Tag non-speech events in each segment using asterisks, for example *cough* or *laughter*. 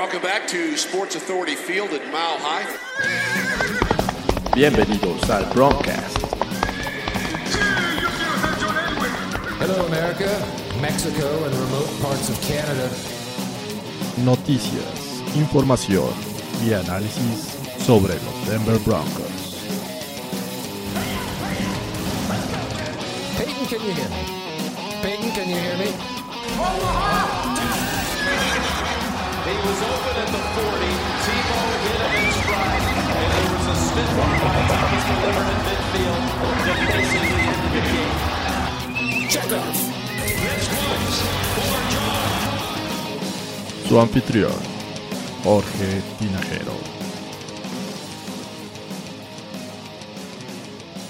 Welcome back to Sports Authority Field at Mile High. Bienvenidos al Broadcast. Hello, America, Mexico, and remote parts of Canada. Noticias, información y análisis sobre los Denver Broncos. Peyton, can you hear me? Peyton, can you hear me? He was open at the 40. Tebow hit him in stride. And there was a spin move by Thomas delivered in midfield to basically end the game. Check off. This one's for John. Su anfitrión, Jorge Tinajero.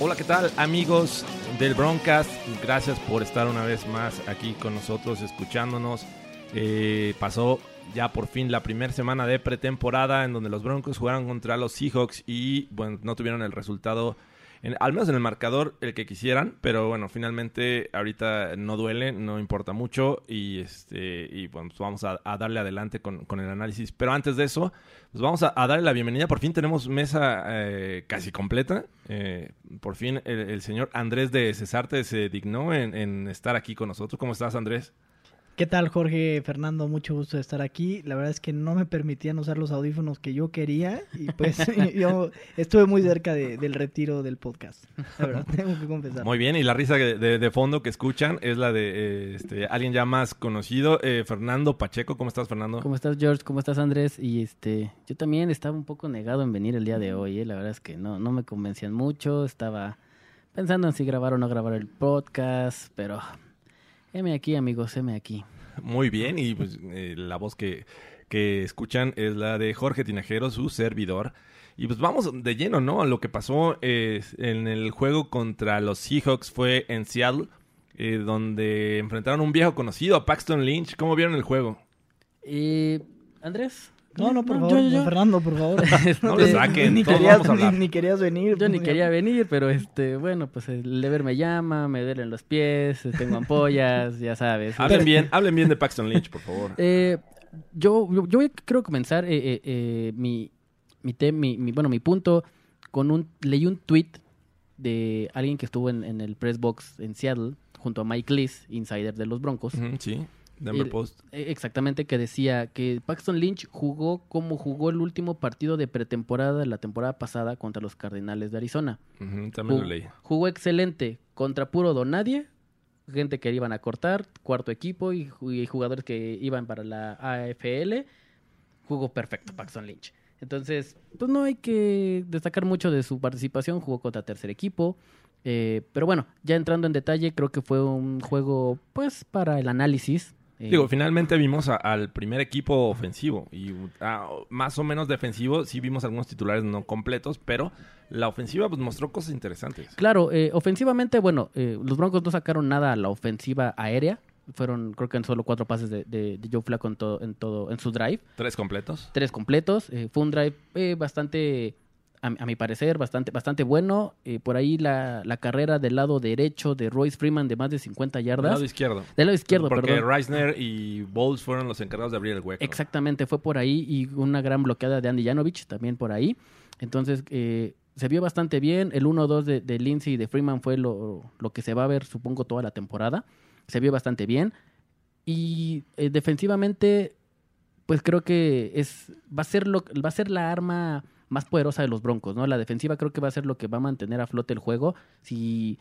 Hola, ¿qué tal amigos del Broncast? Gracias por estar una vez más aquí con nosotros escuchándonos. Eh, pasó ya por fin la primera semana de pretemporada en donde los Broncos jugaron contra los Seahawks y bueno, no tuvieron el resultado, en- al menos en el marcador, el que quisieran, pero bueno, finalmente ahorita no duele, no importa mucho y, este, y bueno, pues vamos a, darle adelante con, con el análisis. Pero antes de eso, pues vamos a, darle la bienvenida. Por fin tenemos mesa eh, casi completa. Eh, por fin el, señor Andrés de Cesarte se dignó en estar aquí con nosotros. ¿Cómo estás, Andrés? ¿Qué tal, Jorge? Fernando, mucho gusto de estar aquí. La verdad es que no me permitían usar los audífonos que yo quería y pues *laughs* *laughs* yo estuve muy cerca de- del retiro del podcast. La *laughs* verdad, tengo que confesar. Muy bien, y la risa de, de- de fondo que escuchan es la de eh, este, alguien ya más conocido, eh, Fernando Pacheco. ¿Cómo estás, Fernando? ¿Cómo estás, George? ¿Cómo estás, Andrés? Y este, yo también estaba un poco negado en venir el día de hoy, ¿eh? La verdad es que no, no me convencían mucho. Estaba pensando en si grabar o no grabar el podcast, pero heme aquí, amigos, heme aquí. Muy bien, y pues eh, la voz que, que escuchan es la de Jorge Tinajero, su servidor. Y pues vamos de lleno, ¿no? A lo que pasó eh, en el juego contra los Seahawks fue en Seattle, eh, donde enfrentaron a un viejo conocido, a Paxton Lynch. ¿Cómo vieron el juego? Eh, Andrés. No, no, por favor, yo- yo- Fernando, por favor. *laughs* No *laughs* le saquen, ni, querías, ni, ni querías venir. Yo ni pues, quería venir, pero este, bueno, pues el deber me llama, me duelen los pies, tengo ampollas, ya sabes. Hablen bien, hablen bien de Paxton Lynch, por favor. *laughs* Eh, yo, yo, yo quiero comenzar eh, eh, eh, mi, mi, te- mi, mi- bueno, mi punto con un... Leí un tweet de alguien que estuvo en, en el press box en Seattle junto a Mike Lees, insider de los Broncos. Sí, Denver Y- Post. eh, Exactamente, que decía que Paxton Lynch jugó como jugó el último partido de pretemporada de la temporada pasada contra los Cardenales de Arizona. También lo leí. Jugó excelente contra puro donadie, gente que iban a cortar, cuarto equipo y, y jugadores que iban para la AFL. Jugó perfecto Paxton Lynch. Entonces, pues no hay que destacar mucho de su participación. Jugó contra tercer equipo. eh, pero bueno, ya entrando en detalle, creo que fue un juego, pues, para el análisis. Digo, finalmente vimos a- al primer equipo ofensivo y ah, más o menos defensivo. Sí vimos algunos titulares no completos, pero la ofensiva pues, mostró cosas interesantes. Claro, eh, ofensivamente, bueno, eh, los Broncos no sacaron nada a la ofensiva aérea. Fueron, creo que en solo cuatro pases de, de, de Joe Flacco en todo, en todo, en su drive. Tres completos. Tres completos. Eh, fue un drive eh, bastante, a, mi- a mi parecer, bastante, bastante bueno. Eh, por ahí la, la carrera del lado derecho de Royce Freeman de más de 50 Del yardas. lado izquierdo. Del lado izquierdo, Porque perdón. Reisner y Bowles fueron los encargados de abrir el hueco. Exactamente, fue por ahí y una gran bloqueada de Andy Janovich también por ahí. Entonces, eh, se vio bastante bien. El 1-2 de, de Lindsay y de Freeman fue lo, lo que se va a ver, supongo, toda la temporada. Se vio bastante bien. Y eh, defensivamente, pues creo que es va a ser lo va a ser la arma más poderosa de los Broncos, ¿no? La defensiva creo que va a ser lo que va a mantener a flote el juego. Si,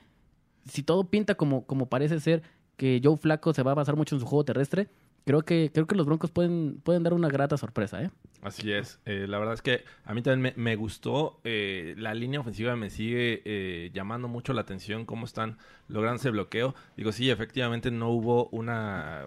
si todo pinta como, como parece ser que Joe Flaco se va a basar mucho en su juego terrestre, creo que, creo que los Broncos pueden, pueden dar una grata sorpresa, ¿eh? Así es. Eh, la verdad es que a mí también me, me gustó. eh, la línea ofensiva me sigue eh, llamando mucho la atención. Cómo están logrando ese bloqueo. Digo, sí, efectivamente no hubo una,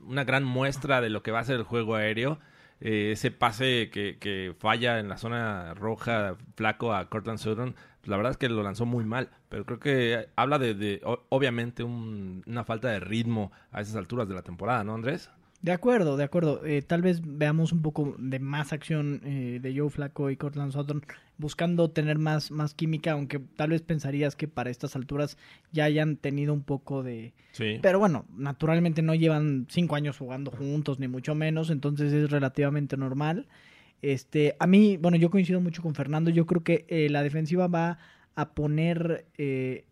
una gran muestra de lo que va a ser el juego aéreo. Eh, ese pase que, que falla en la zona roja, flaco a Cortland Sutton, la verdad es que lo lanzó muy mal. Pero creo que habla de, obviamente, un- una falta de ritmo a esas alturas de la temporada, ¿no, Andrés? De acuerdo, de acuerdo. Eh, tal vez veamos un poco de más acción eh, de Joe Flacco y Cortland Sutton buscando tener más, más química, aunque tal vez pensarías que para estas alturas ya hayan tenido un poco de... Sí. Pero bueno, naturalmente no llevan cinco años jugando juntos, ni mucho menos, entonces es relativamente normal. Este, a mí, bueno, yo coincido mucho con Fernando, yo creo que eh, la defensiva va a poner eh,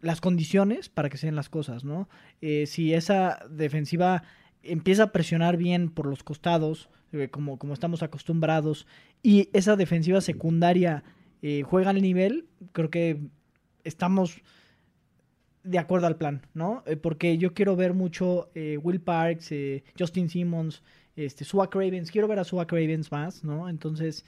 las condiciones para que se den las cosas, ¿no? Eh, si esa defensiva empieza a presionar bien por los costados, eh, como, como estamos acostumbrados, y esa defensiva secundaria eh, juega al nivel, creo que estamos de acuerdo al plan, ¿no? Eh, porque yo quiero ver mucho Will Parks, Justin Simmons, este, Suak Ravens, quiero ver a Suak Ravens más, ¿no? Entonces,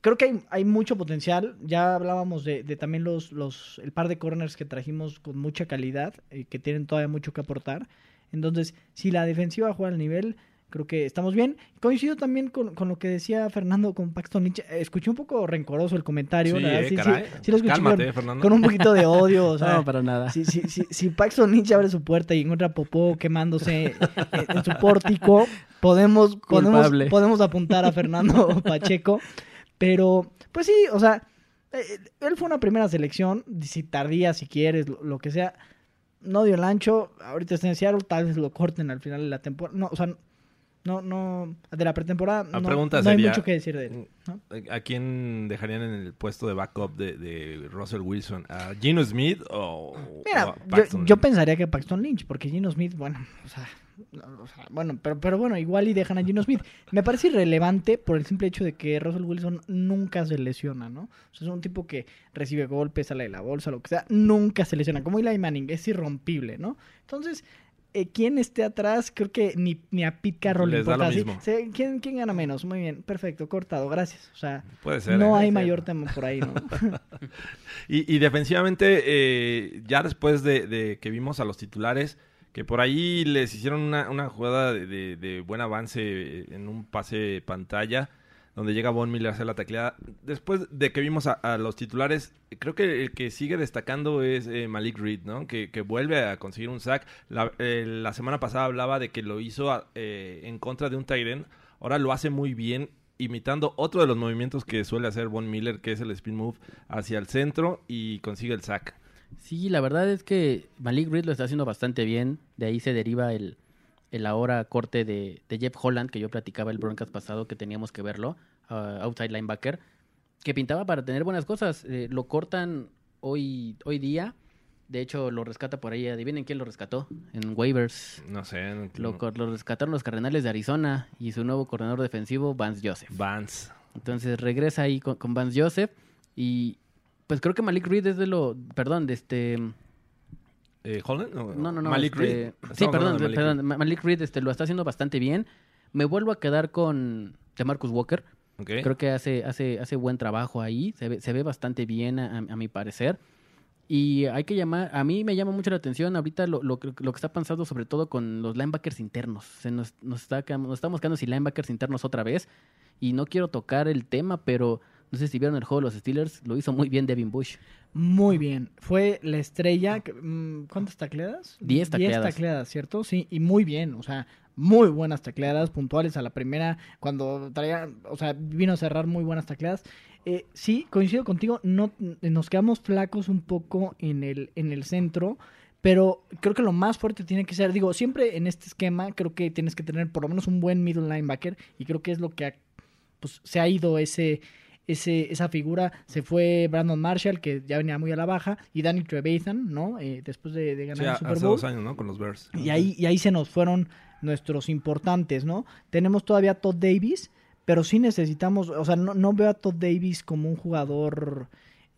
creo que hay, hay mucho potencial. Ya hablábamos de, de también los, los, el par de corners que trajimos con mucha calidad, eh, que tienen todavía mucho que aportar. Entonces, si la defensiva juega al nivel, creo que estamos bien. Coincido también con, con lo que decía Fernando con Paxton Lynch. Eh, Escuché un poco rencoroso el comentario. Sí, eh, sí, sí, caray. sí lo escuché Cálmate, con, Fernando. con un poquito de odio. O *laughs* sea, no, para nada. si, si, si, si Paxton Lynch abre su puerta y encuentra a Popó quemándose en, en su pórtico, podemos, podemos, podemos apuntar a Fernando *laughs* Pacheco. Pero, pues sí, o sea, eh, él fue una primera selección, si tardía, si quieres, lo, lo que sea. No dio el ancho, ahorita está en Seattle, tal vez lo corten al final de la temporada. No, o sea, no, no, de la pretemporada La no, hay mucho que decir de él. ¿no? ¿A quién dejarían en el puesto de backup de, de Russell Wilson? ¿A Gino Smith o, Mira, yo, Paxton yo pensaría que Paxton Lynch, porque Gino Smith, bueno, o sea, no, o sea, bueno, pero, pero bueno, igual y dejan a Gino Smith. Me parece irrelevante por el simple hecho de que Russell Wilson nunca se lesiona, ¿no? O sea, es un tipo que recibe golpes, sale de la bolsa, lo que sea, nunca se lesiona. Como Eli Manning, es irrompible, ¿no? Entonces, eh, quien esté atrás, creo que ni, ni a Pete Carroll le importa. ¿quién, ¿Quién gana menos? Muy bien, perfecto, cortado, gracias. O sea, Puede ser. no ¿eh? hay mayor tema por ahí, ¿no? *laughs* Y, y defensivamente, eh, ya después de, de que vimos a los titulares, que por ahí les hicieron una, una jugada de, de- de buen avance en un pase pantalla, donde llega Von Miller a hacer la tacleada. Después de que vimos a, los titulares, creo que el que sigue destacando es eh, Malik Reed, ¿no? Que, que vuelve a conseguir un sack. La, la semana pasada hablaba de que lo hizo eh, en contra de un Tyren. Ahora lo hace muy bien, imitando otro de los movimientos que suele hacer Von Miller, que es el spin move hacia el centro y consigue el sack. Sí, la verdad es que Malik Reed lo está haciendo bastante bien. De ahí se deriva el, el ahora corte de, de Jeff Holland, que yo platicaba el broadcast pasado que teníamos que verlo, uh, outside linebacker, que pintaba para tener buenas cosas. Eh, lo cortan hoy, hoy día. De hecho, lo rescata por ahí. Adivinen quién lo rescató en waivers. No sé. no- Lo, lo rescataron los Cardenales de Arizona y su nuevo coordinador defensivo, Vance Joseph. Vance. Entonces regresa ahí con, con Vance Joseph y pues creo que Malik Reed es de lo, perdón, de este, Eh, ¿Holland? no, no, no, Malik este, Reed. sí, perdón, de Malik perdón, Reed. Ma- Malik Reed este lo está haciendo bastante bien. Me vuelvo a quedar con Marcus Walker. Creo que hace, hace, hace buen trabajo ahí. Se ve, se ve bastante bien a, a mi parecer. Y hay que llamar, a mí me llama mucho la atención ahorita lo, lo, que- lo que está pasando sobre todo con los linebackers internos. Se nos, nos, está, nos estamos quedando sin linebackers internos otra vez. Y no quiero tocar el tema, pero no sé si vieron el juego de los Steelers, lo hizo muy bien Devin Bush. Muy bien. Fue la estrella. mm, ¿Cuántas tacleadas? Diez tacleadas. tacleadas, ¿cierto? Sí, y muy bien. O sea, muy buenas tacleadas, puntuales a la primera. Cuando traía, o sea, vino a cerrar muy buenas tacleadas. Eh, sí, coincido contigo. No, nos quedamos flacos un poco en el, en el centro. Pero creo que lo más fuerte tiene que ser, digo, siempre en este esquema creo que tienes que tener por lo menos un buen middle linebacker y creo que es lo que ha- pues, se ha ido ese, ese, esa figura. Se fue Brandon Marshall, que ya venía muy a la baja, y Danny Trevathan, ¿no? Eh, después de, de ganar Sí, el hace Super Bowl. dos años, ¿no? Con los Bears. Y ahí, y ahí se nos fueron nuestros importantes, ¿no? Tenemos todavía a Todd Davis, pero sí necesitamos, o sea, no, no veo a Todd Davis como un jugador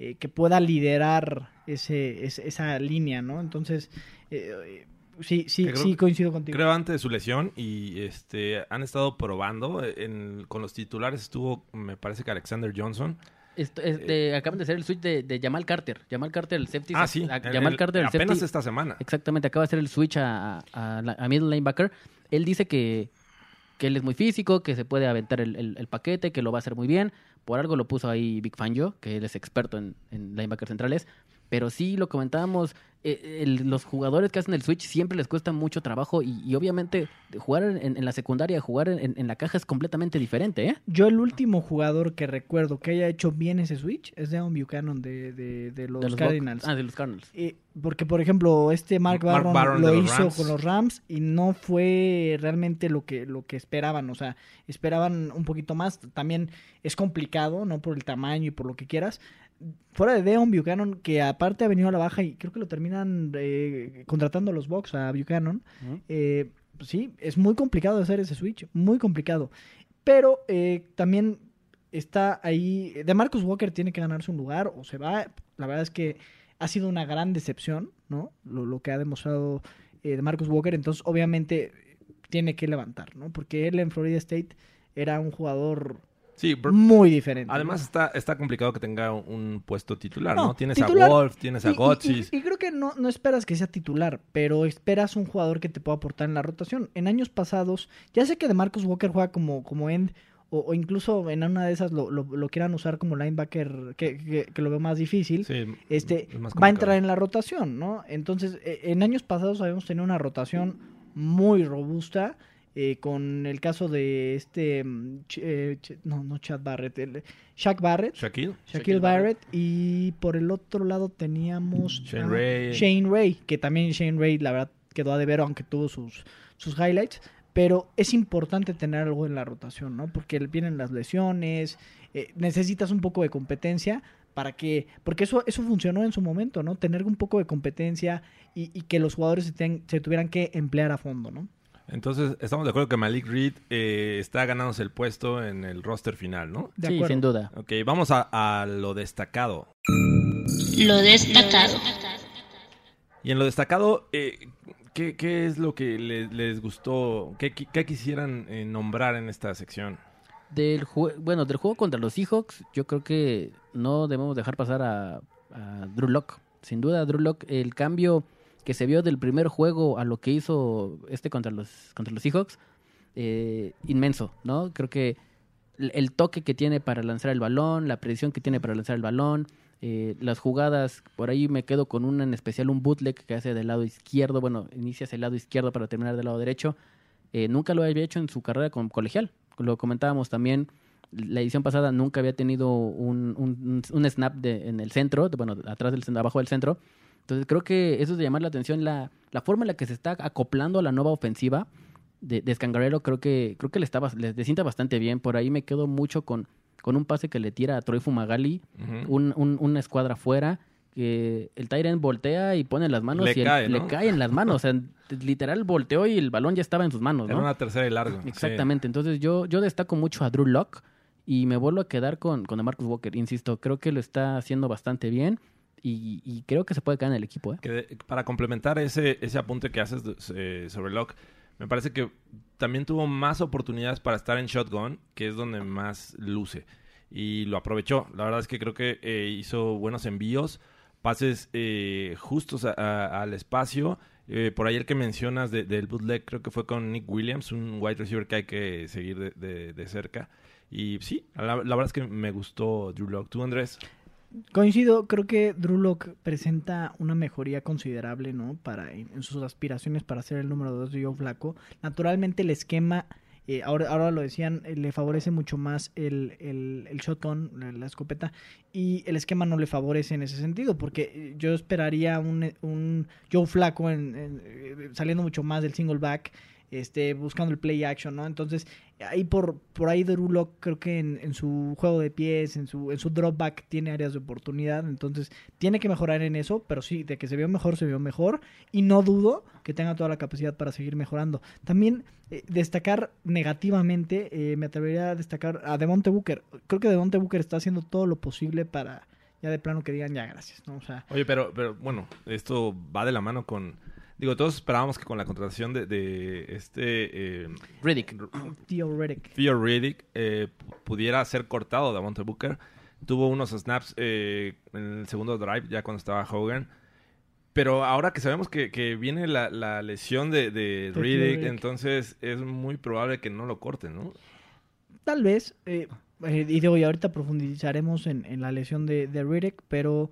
eh, que pueda liderar ese, ese- esa línea, ¿no? Entonces, eh, sí, sí, creo- sí coincido contigo. Creo antes de su lesión y este han estado probando en- con los titulares estuvo me parece que Alexander Johnson Esto- este, acaban de hacer el switch de, de Jamal Carter. Jamal Carter, el safety. ah sí a- Jamal el- Carter, el apenas safety. esta semana Exactamente, acaba de hacer el switch a, a, a middle linebacker. Él dice que, que él es muy físico, que se puede aventar el, el- el paquete, que lo va a hacer muy bien. Por algo lo puso ahí Big Fangio, que él es experto en, en linebackers centrales. Pero sí, lo comentábamos, eh, el- los jugadores que hacen el Switch siempre les cuesta mucho trabajo y, y obviamente jugar en, en la secundaria, jugar en, en la caja es completamente diferente, ¿eh? Yo el último jugador que recuerdo que haya hecho bien ese switch es Devon Buchanan de, de, de los, De los Cardinals. Ah, de los Cardinals. Eh, porque, por ejemplo, este Mark Mark Barron, lo hizo Rams. con los Rams y no fue realmente lo que, lo que esperaban. O sea, esperaban un poquito más. También es complicado, ¿no? Por el tamaño y por lo que quieras. Fuera de Deon Buchanan, que aparte ha venido a la baja y creo que lo terminan eh, contratando a los Bucks a Buchanan. Eh, pues sí, es muy complicado hacer ese switch, muy complicado. Pero eh, también está ahí. De Marcus Walker tiene que ganarse un lugar o se va. La verdad es que ha sido una gran decepción, ¿no? Lo, lo que ha demostrado eh, de Marcus Walker. Entonces, obviamente, tiene que levantar, ¿no? Porque él en Florida State era un jugador Sí, muy diferente. ¿no? además está, está complicado que tenga un puesto titular, ¿no? No, Tienes titular. a Wolf, tienes a y- Gotchis. Y, y creo que no, no esperas que sea titular, pero esperas un jugador que te pueda aportar en la rotación. En años pasados, ya sé que de Marcus Walker juega como, como end, o, o incluso en una de esas lo, lo- lo quieran usar como linebacker, que, que- que lo veo más difícil. Sí, Este es más va a entrar en la rotación, ¿no? Entonces, eh, en años pasados habíamos tenido una rotación muy robusta. Eh, con el caso de este, mm, eh, Ch- no, no Chad Barrett, el, Shaq Barrett, Shaquille. Shaquille Barrett. y por el otro lado teníamos Shane ah, Ray. Shane Ray, que también Shane Ray la verdad quedó a deber aunque tuvo sus, sus highlights, pero es importante tener algo en la rotación, ¿no? Porque vienen las lesiones, eh, necesitas un poco de competencia para que, porque eso, eso funcionó en su momento, ¿no? Tener un poco de competencia y, y que los jugadores se, ten- se tuvieran que emplear a fondo, ¿no? Entonces, estamos de acuerdo que Malik Reed eh, está ganándose el puesto en el roster final, ¿no? De sí, acuerdo. sin duda. Ok, vamos a, a lo destacado. Lo destacado. Y en lo destacado, eh, ¿qué, qué es lo que le- les gustó? ¿Qué, qué quisieran eh, nombrar en esta sección? Del jue- bueno, del juego contra los Seahawks, yo creo que no debemos dejar pasar a, a Drew Lock. Sin duda, Drew Lock, el cambio que se vio del primer juego a lo que hizo este contra los, contra los Seahawks, eh, inmenso, ¿no? Creo que el, toque que tiene para lanzar el balón, la precisión que tiene para lanzar el balón, eh, las jugadas, por ahí me quedo con una en especial, un bootleg que hace del lado izquierdo, bueno, inicia hacia el lado izquierdo para terminar del lado derecho. Eh, nunca lo había hecho en su carrera con colegial. Lo comentábamos también, la edición pasada nunca había tenido un, un- snap de, en el centro, bueno, atrás del centro, abajo del centro. Entonces creo que eso es de llamar la atención, la, la forma en la que se está acoplando a la nueva ofensiva de, de Scangarello, creo que, creo que le, está, le, le sienta bastante bien. Por ahí me quedo mucho con, con un pase que le tira a Troy Fumagalli, Ujú. un, un- una escuadra fuera, que el Tyrant voltea y pone las manos Le y el- cae, le cae en las manos. O sea, literal volteó y el balón ya estaba en sus manos, Era ¿no? una tercera y largo. sí. Exactamente. Entonces yo, yo destaco mucho a Drew Lock y me vuelvo a quedar con, con Marcus Walker. Insisto, creo que lo está haciendo bastante bien y, y creo que se puede quedar en el equipo. ¿eh? Que para complementar ese, ese apunte que haces sobre Locke, me parece que también tuvo más oportunidades para estar en shotgun, que es donde más luce. Y lo aprovechó. La verdad es que creo que eh, hizo buenos envíos, pases eh, justos al espacio. Eh, por ahí el que mencionas de- del bootleg, creo que fue con Nick Williams, un wide receiver que hay que seguir de, cerca. Y sí, la, la verdad es que me gustó Drew Lock. ¿Tú, Andrés? Coincido, creo que Drew Lock presenta una mejoría considerable, ¿no? Para en, sus aspiraciones para ser el número 2 de Joe Flaco. Naturalmente el esquema, eh, ahora, ahora lo decían, eh, le favorece mucho más el, el, el shotgun, la, la escopeta, y el esquema no le favorece en ese sentido, porque eh, yo esperaría un, un Joe Flaco en- en, eh, saliendo mucho más del single back, este, buscando el play action, ¿no? Entonces, ahí por, por ahí Lock creo que en, en su juego de pies, en su, en su drop back tiene áreas de oportunidad, entonces tiene que mejorar en eso, pero sí, de que se vio mejor, se vio mejor, y no dudo que tenga toda la capacidad para seguir mejorando. También eh, destacar negativamente, eh, me atrevería a destacar a Devonte Booker. Creo que Devonte Booker está haciendo todo lo posible para ya de plano que digan ya gracias, ¿no? O sea, Oye, pero, pero bueno, esto va de la mano con... Digo, todos esperábamos que con la contratación de, de este eh, Riddick. Theo Reddick. Theo Riddick eh, pu- pudiera ser cortado de Monte Booker. Tuvo unos snaps eh, en el segundo drive, ya cuando estaba Hogan. Pero ahora que sabemos que, que viene la, la lesión de, de De Theo Riddick, Riddick. entonces es muy probable que no lo corten, ¿no? Tal vez, eh, eh, y digo, y ahorita profundizaremos en, en la lesión de, de Riddick, pero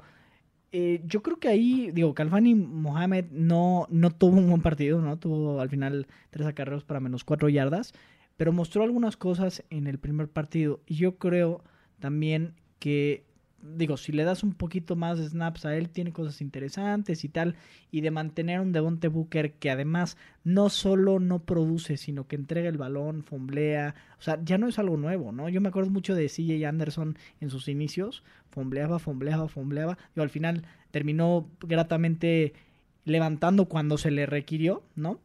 Eh, yo creo que ahí, digo, Calfani Mohamed no, no tuvo un buen partido, ¿no? Tuvo al final tres acarreos para menos cuatro yardas, pero mostró algunas cosas en el primer partido. Y yo creo también que, digo, si le das un poquito más de snaps a él, tiene cosas interesantes y tal. Y de mantener un Devonte Booker que además no solo no produce, sino que entrega el balón, fomblea. O sea, ya no es algo nuevo, ¿no? Yo me acuerdo mucho de CJ Anderson en sus inicios. Fombleaba, fombleaba, fombleaba. Y al final terminó gratamente levantando cuando se le requirió, ¿no?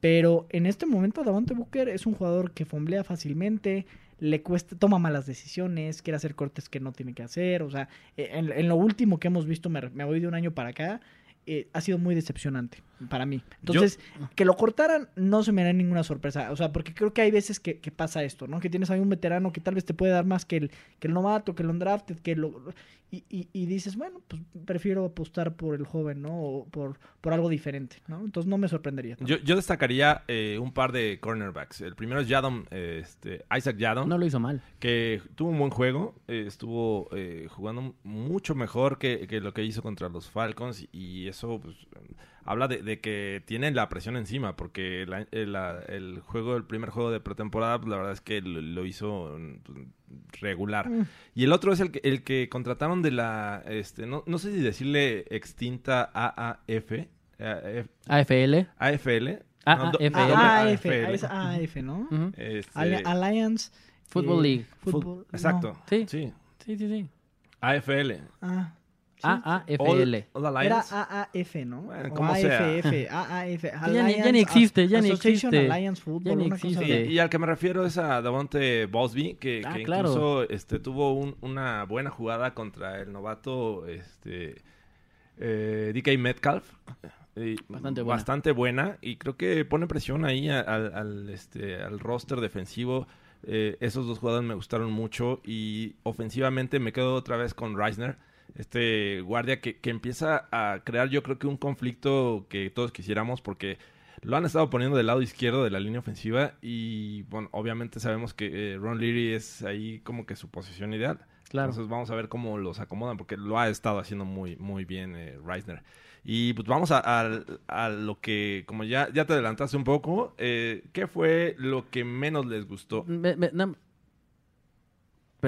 Pero en este momento Davante Booker es un jugador que fomblea fácilmente, le cuesta, toma malas decisiones, quiere hacer cortes que no tiene que hacer. O sea, eh, en, en lo último que hemos visto, me, me voy de un año para acá, eh, ha sido muy decepcionante para mí. Entonces, que lo cortaran no se me da ninguna sorpresa. O sea, porque creo que hay veces que, que pasa esto, ¿no? Que tienes ahí un veterano que tal vez te puede dar más que el, que el novato, que el undrafted, que lo... Y, y, y dices, bueno, pues prefiero apostar por el joven, ¿no? O por, por algo diferente, ¿no? Entonces no me sorprendería. Yo, yo destacaría eh, un par de cornerbacks. El primero es Yadom, eh, este, Isaac Yadom, No lo hizo mal. que tuvo un buen juego. eh, estuvo eh, jugando mucho mejor que, que lo que hizo contra los Falcons. Y eso pues, habla de, de que tienen la presión encima. Porque la- el, la- el juego, el primer juego de pretemporada, pues, la verdad es que lo, lo hizo pues, regular. Mm. Y el otro es el que, el que contrataron de la, este, no, no sé si decirle extinta AAF. eh, AFL. AFL. Ah, No, do- AFL. doble Ah, AF, AFL. es AF, ¿no? Este, Alliance Football eh, League. Football- Exacto. no. Sí. Sí. Sí, sí, sí. AFL. Ah. AAFL. Era. AAF, ¿no? Bueno, como sea. AFF, AAF. *laughs* Ya ni- ya ni existe, ya ni existe. Alliance Football, Ya ni existe. Sí, y al que me refiero es a Davante Bosby, que, Ah, que claro. incluso este, tuvo un- una buena jugada contra el novato este, eh, DK Metcalf. Bastante buena. bastante buena, y creo que pone presión ahí a- al, este, al roster defensivo. Eh, esos dos jugadores me gustaron mucho y ofensivamente me quedo otra vez con Reisner, este guardia que, que empieza a crear yo creo que un conflicto que todos quisiéramos porque lo han estado poniendo del lado izquierdo de la línea ofensiva y bueno, obviamente sabemos que eh, Ron Leary es ahí como que su posición ideal. Claro. Entonces vamos a ver cómo los acomodan porque lo ha estado haciendo muy muy bien eh, Reisner. Y pues vamos a, a- a lo que, como ya, ya te adelantaste un poco, eh, ¿qué fue lo que menos les gustó? Me- me- na-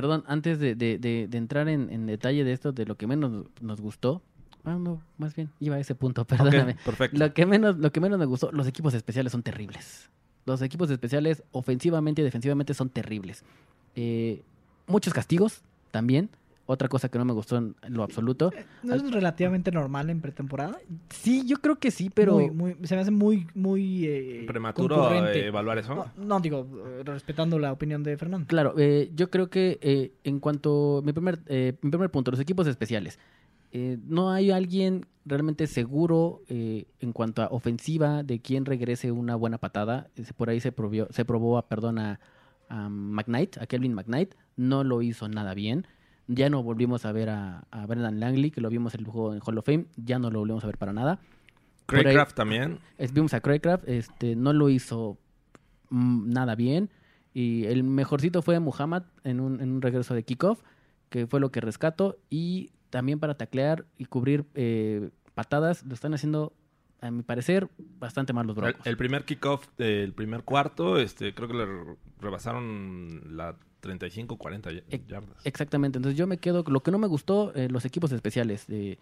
Perdón, antes de, de- de- de entrar en, en detalle de esto, de lo que menos nos gustó. Ah, no, más bien, iba a ese punto, *laughs* perdóname. Perfecto. Lo que menos, lo que menos me gustó, los equipos especiales son terribles. Los equipos especiales, ofensivamente y defensivamente, son terribles. Eh, muchos castigos también. Otra cosa que no me gustó en lo absoluto. *laughs* ¿No es relativamente normal en pretemporada? Sí, yo creo que sí, pero Muy, muy- se me hace muy, muy eh, ¿Prematuro eh, evaluar eso? No, no, digo, eh, respetando la opinión de Fernando. Claro, eh, yo creo que eh, en cuanto mi primer eh, mi primer punto, los equipos especiales, eh, no hay alguien realmente seguro eh, en cuanto a ofensiva de quién regrese una buena patada. Por ahí se probó, se probó a, perdón, a, a McKnight, a Kelvin McKnight, no lo hizo nada bien. Ya no volvimos a ver a, a Brendan Langley, que lo vimos en el juego en Hall of Fame, ya no lo volvimos a ver para nada. Craycraft también. Es- Vimos a Craycraft, este, no lo hizo mm, nada bien. Y el mejorcito fue Muhammad en un, en un regreso de kickoff, que fue lo que rescato. Y también para taclear y cubrir eh, patadas, lo están haciendo, a mi parecer, bastante mal los El, Broncos. el primer kickoff del primer cuarto, este, creo que le re- rebasaron la 35-40 ya- Ex- yardas. Exactamente, entonces yo me quedo, lo que no me gustó, eh, los equipos especiales de,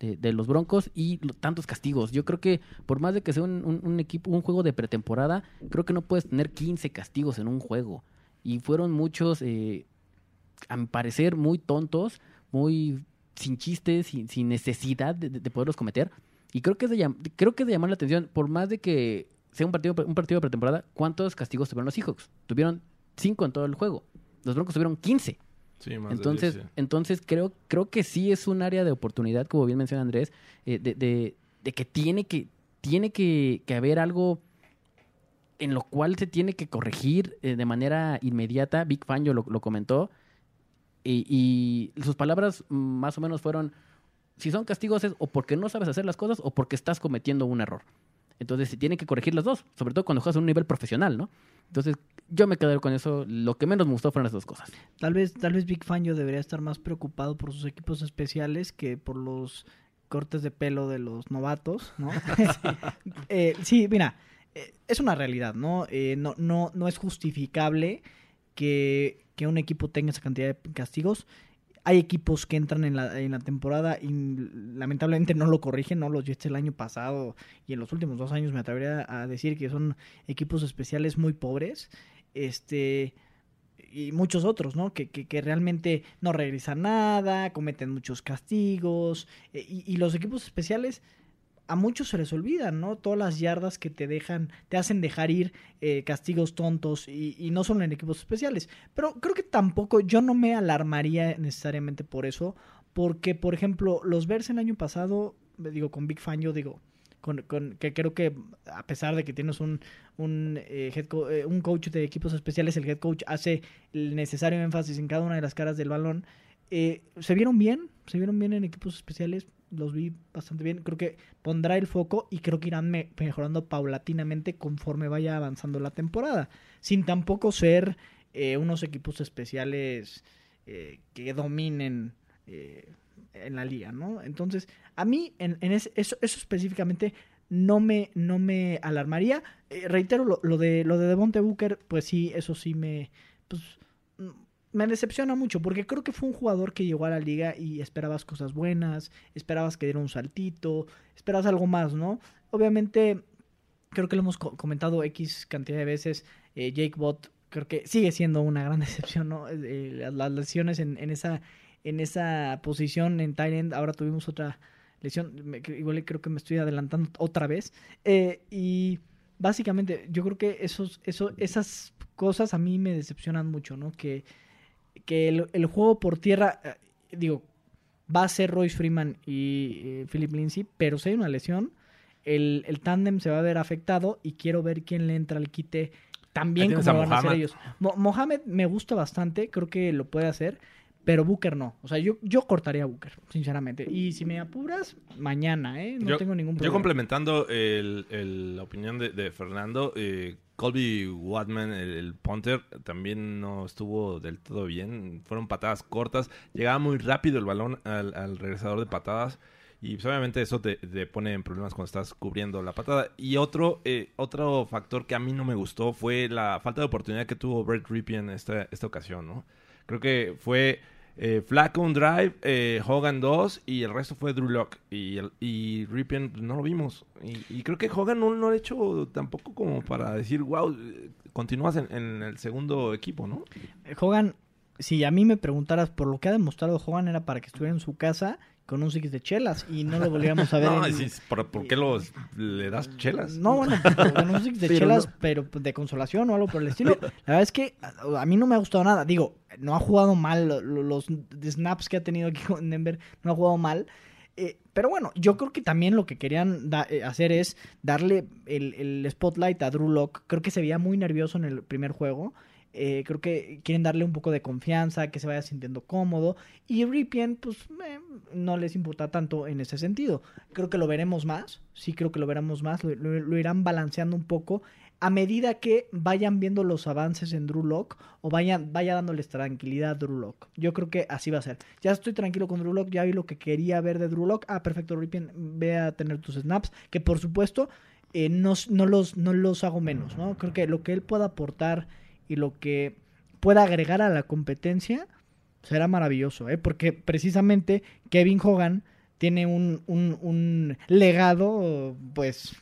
de- de los Broncos y tantos castigos. Yo creo que por más de que sea un, un- un equipo, un juego de pretemporada, creo que no puedes tener 15 castigos en un juego. Y fueron muchos, eh, a mi parecer, muy tontos, muy sin chistes, sin, sin necesidad de, de- de poderlos cometer. Y creo que, es de creo que es de llamar la atención, por más de que sea un partido, un partido de pretemporada, ¿cuántos castigos tuvieron los Seahawks? Tuvieron 5 en todo el juego. Los Broncos tuvieron 15. Sí, más Entonces, 10, sí. entonces creo, creo que sí es un área de oportunidad, como bien menciona Andrés, eh, de, de- de que tiene que, tiene que, que haber algo en lo cual se tiene que corregir eh, de manera inmediata. Big Fangio lo, lo comentó. Y, y sus palabras más o menos fueron, si son castigos es o porque no sabes hacer las cosas o porque estás cometiendo un error. Entonces se tienen que corregir las dos, sobre todo cuando juegas a un nivel profesional, ¿no? Entonces yo me quedé con eso. Lo que menos me gustó fueron las dos cosas. Tal vez, tal vez Big Fangio debería estar más preocupado por sus equipos especiales que por los cortes de pelo de los novatos, ¿no? *laughs* *laughs* Eh, sí, mira, eh, es una realidad, ¿no? Eh, no, no, no es justificable que, que un equipo tenga esa cantidad de castigos. Hay equipos que entran en la, en la temporada y lamentablemente no lo corrigen, ¿no? Los Jets el año pasado y en los últimos dos años me atrevería a decir que son equipos especiales muy pobres. Este y muchos otros, ¿no? Que, que, que realmente no regresan nada, cometen muchos castigos. eh, y, y los equipos especiales a muchos se les olvidan, ¿no? Todas las yardas que te dejan, te hacen dejar ir eh, castigos tontos y, y no solo en equipos especiales. Pero creo que tampoco, yo no me alarmaría necesariamente por eso, porque, por ejemplo, los Bears el año pasado, digo, con Big Fan, yo digo, con, con- que creo que a pesar de que tienes un, un, eh, head eh, un coach de equipos especiales, el head coach hace el necesario énfasis en cada una de las caras del balón. eh, se vieron bien, se vieron bien en equipos especiales, los vi bastante bien. Creo que pondrá el foco y creo que irán me- mejorando paulatinamente conforme vaya avanzando la temporada, sin tampoco ser eh, unos equipos especiales eh, que dominen eh, en la liga, ¿no? Entonces, a mí en, en eso, eso específicamente no me, no me alarmaría. Reitero, lo, lo de lo de Devonte Booker, pues sí, eso sí me, pues, me decepciona mucho, porque creo que fue un jugador que llegó a la liga y esperabas cosas buenas, esperabas que diera un saltito, esperabas algo más, ¿no? Obviamente, creo que lo hemos co- comentado X cantidad de veces, eh, Jake Bott creo que sigue siendo una gran *laughs* decepción, ¿no? Eh, las, las lesiones en, esa en esa posición en Thailand, ahora tuvimos otra lesión, igual creo que me estoy adelantando otra vez, eh, y básicamente yo creo que esos, eso, esas cosas a mí me decepcionan mucho, ¿no? Que, que el, el juego por tierra, eh, digo, va a ser Royce Freeman y eh, Philip Lindsay, pero si hay una lesión, el, el tándem se va a ver afectado y quiero ver quién le entra al quite también como lo a van a hacer ellos. Mo- Mohamed me gusta bastante, creo que lo puede hacer, pero Booker no. O sea, yo, yo cortaría a Booker, sinceramente. Y si me apuras, mañana, ¿eh? No yo, tengo ningún yo problema. complementando el- el- la opinión de, de Fernando, eh, Colby Watman, el, el punter, también no estuvo del todo bien. Fueron patadas cortas. Llegaba muy rápido el balón al, al regresador de patadas. Y pues, obviamente eso te, te pone en problemas cuando estás cubriendo la patada. Y otro, eh, otro factor que a mí no me gustó fue la falta de oportunidad que tuvo Brett Ripien esta, esta ocasión, ¿no? Creo que fue eh, un drive, eh, Hogan dos y el resto fue Drew Lock. Y, el- y Ripien pues, no lo vimos. Y, y creo que Hogan no, no lo ha hecho tampoco como para decir, wow, continúas en, en el segundo equipo, ¿no? Hogan, si a mí me preguntaras por lo que ha demostrado Hogan era para que estuviera en su casa con un six de chelas y no lo volvíamos a *laughs* ver. No, en- sí, ¿por, por qué los, le das chelas? No, bueno, *laughs* con un six de Pero chelas, no. pero pues, de consolación o algo por el estilo. La verdad es que a, mí no me ha gustado nada. Digo, no ha jugado mal lo- lo- los snaps que ha tenido aquí con Denver, no ha jugado mal. Eh, pero bueno, yo creo que también lo que querían da- eh, hacer es darle el, el spotlight a Drew Lock. Creo que se veía muy nervioso en el primer juego. Eh, creo que quieren darle un poco de confianza, que se vaya sintiendo cómodo. Y Ripien, pues, eh, no les importa tanto en ese sentido. Creo que lo veremos más. Sí, creo que lo veremos más. Lo, irán balanceando un poco a medida que vayan viendo los avances en Drew Lock o vayan, vaya dándoles tranquilidad a Drew Lock. Yo creo que así va a ser. Ya estoy tranquilo con Drew Lock, ya vi lo que quería ver de Drew Lock. Ah, perfecto, Ripien, ve a tener tus snaps, que por supuesto eh, no, no los, no los hago menos, ¿no? Creo que lo que él pueda aportar y lo que pueda agregar a la competencia será maravilloso, ¿eh? Porque precisamente Kevin Hogan tiene un, un, un legado, pues,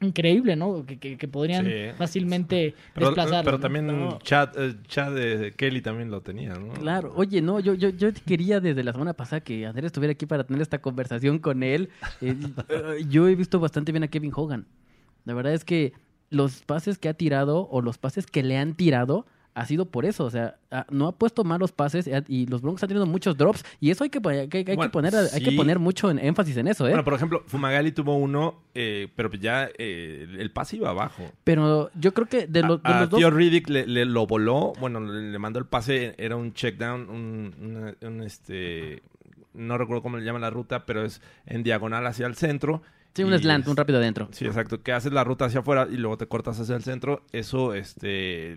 increíble, ¿no? Que, que- que podrían Sí. fácilmente Pero, desplazarlo. pero también No. Chad, eh, Chad eh, Kelly también lo tenía, ¿no? Claro, oye, no, yo, yo, yo quería desde la semana pasada que Andrés estuviera aquí para tener esta conversación con él. Eh, *laughs* yo he visto bastante bien a Kevin Hogan. La verdad es que los pases que ha tirado o los pases que le han tirado ha sido por eso. O sea, no ha puesto malos pases y los Broncos han tenido muchos drops. Y eso hay que, hay hay que poner, hay que poner mucho en- énfasis en eso, ¿eh? Bueno, por ejemplo, Fumagalli tuvo uno, eh, pero ya eh, el pase iba abajo. Pero yo creo que de, los- de a, a los dos... Theo Riddick le, le lo voló, bueno, le, le mandó el pase, era un check down, un, una- un, este, no recuerdo cómo le llama la ruta, pero es en diagonal hacia el centro. Sí, un slant, es- un rápido adentro. Sí, exacto. Que haces la ruta hacia afuera y luego te cortas hacia el centro. Eso, este,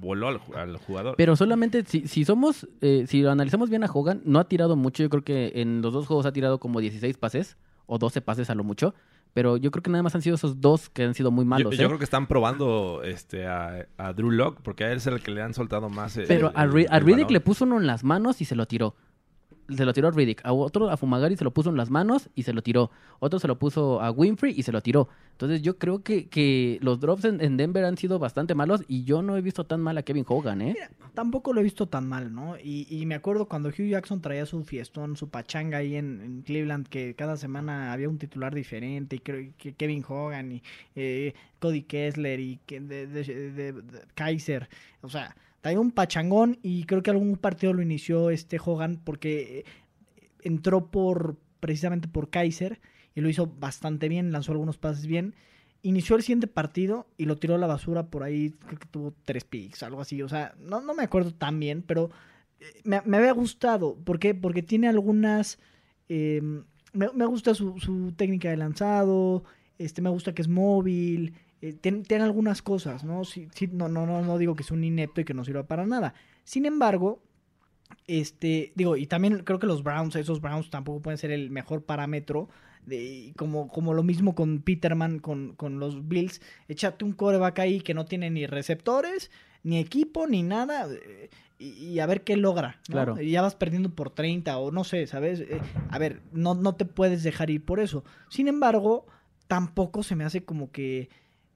voló al, ju- al jugador. Pero solamente si, si somos, eh, si lo analizamos bien a Hogan, no ha tirado mucho. Yo creo que en los dos juegos ha tirado como 16 pases o 12 pases a lo mucho. Pero yo creo que nada más han sido esos dos que han sido muy malos. yo ¿eh? creo que están probando este, a, a Drew Lock porque a él es el que le han soltado más. el- Pero a, el- Ri- a Riddick le puso uno en las manos y se lo tiró. Se lo tiró a Riddick. A otro, a Fumagari, se lo puso en las manos y se lo tiró. Otro se lo puso a Winfrey y se lo tiró. Entonces yo creo que, que los drops en, en Denver han sido bastante malos y yo no he visto tan mal a Kevin Hogan, ¿eh? Mira, tampoco lo he visto tan mal, ¿no? Y, y me acuerdo cuando Hugh Jackson traía su fiestón, su pachanga ahí en, Cleveland, que cada semana había un titular diferente, y creo que Kevin Hogan y eh, Cody Kessler y de- de- Kaiser, o sea, traía un pachangón y creo que algún partido lo inició este Hogan porque eh, entró por precisamente por Kaiser y lo hizo bastante bien, lanzó algunos pases bien. Inició el siguiente partido y lo tiró a la basura por ahí, creo que tuvo tres picks, algo así. O sea, no, no me acuerdo tan bien, pero eh, me, había gustado. ¿Por qué? Porque tiene algunas... eh, me, me gusta su, su técnica de lanzado, este, me gusta que es móvil, eh, tiene, tiene algunas cosas, ¿no? Sí, sí, no, no, no, no digo que es un inepto y que no sirva para nada. Sin embargo, este, digo, y también creo que los Browns, esos Browns tampoco pueden ser el mejor parámetro. De, como, como lo mismo con Peterman, con, con los Bills. Échate un coreback ahí que no tiene ni receptores, ni equipo, ni nada. eh, Y, y a ver qué logra. ¿no? Claro. Y ya vas perdiendo por 30 o no sé, ¿sabes? Eh, a ver, no, no te puedes dejar ir por eso. Sin embargo, tampoco se me hace como que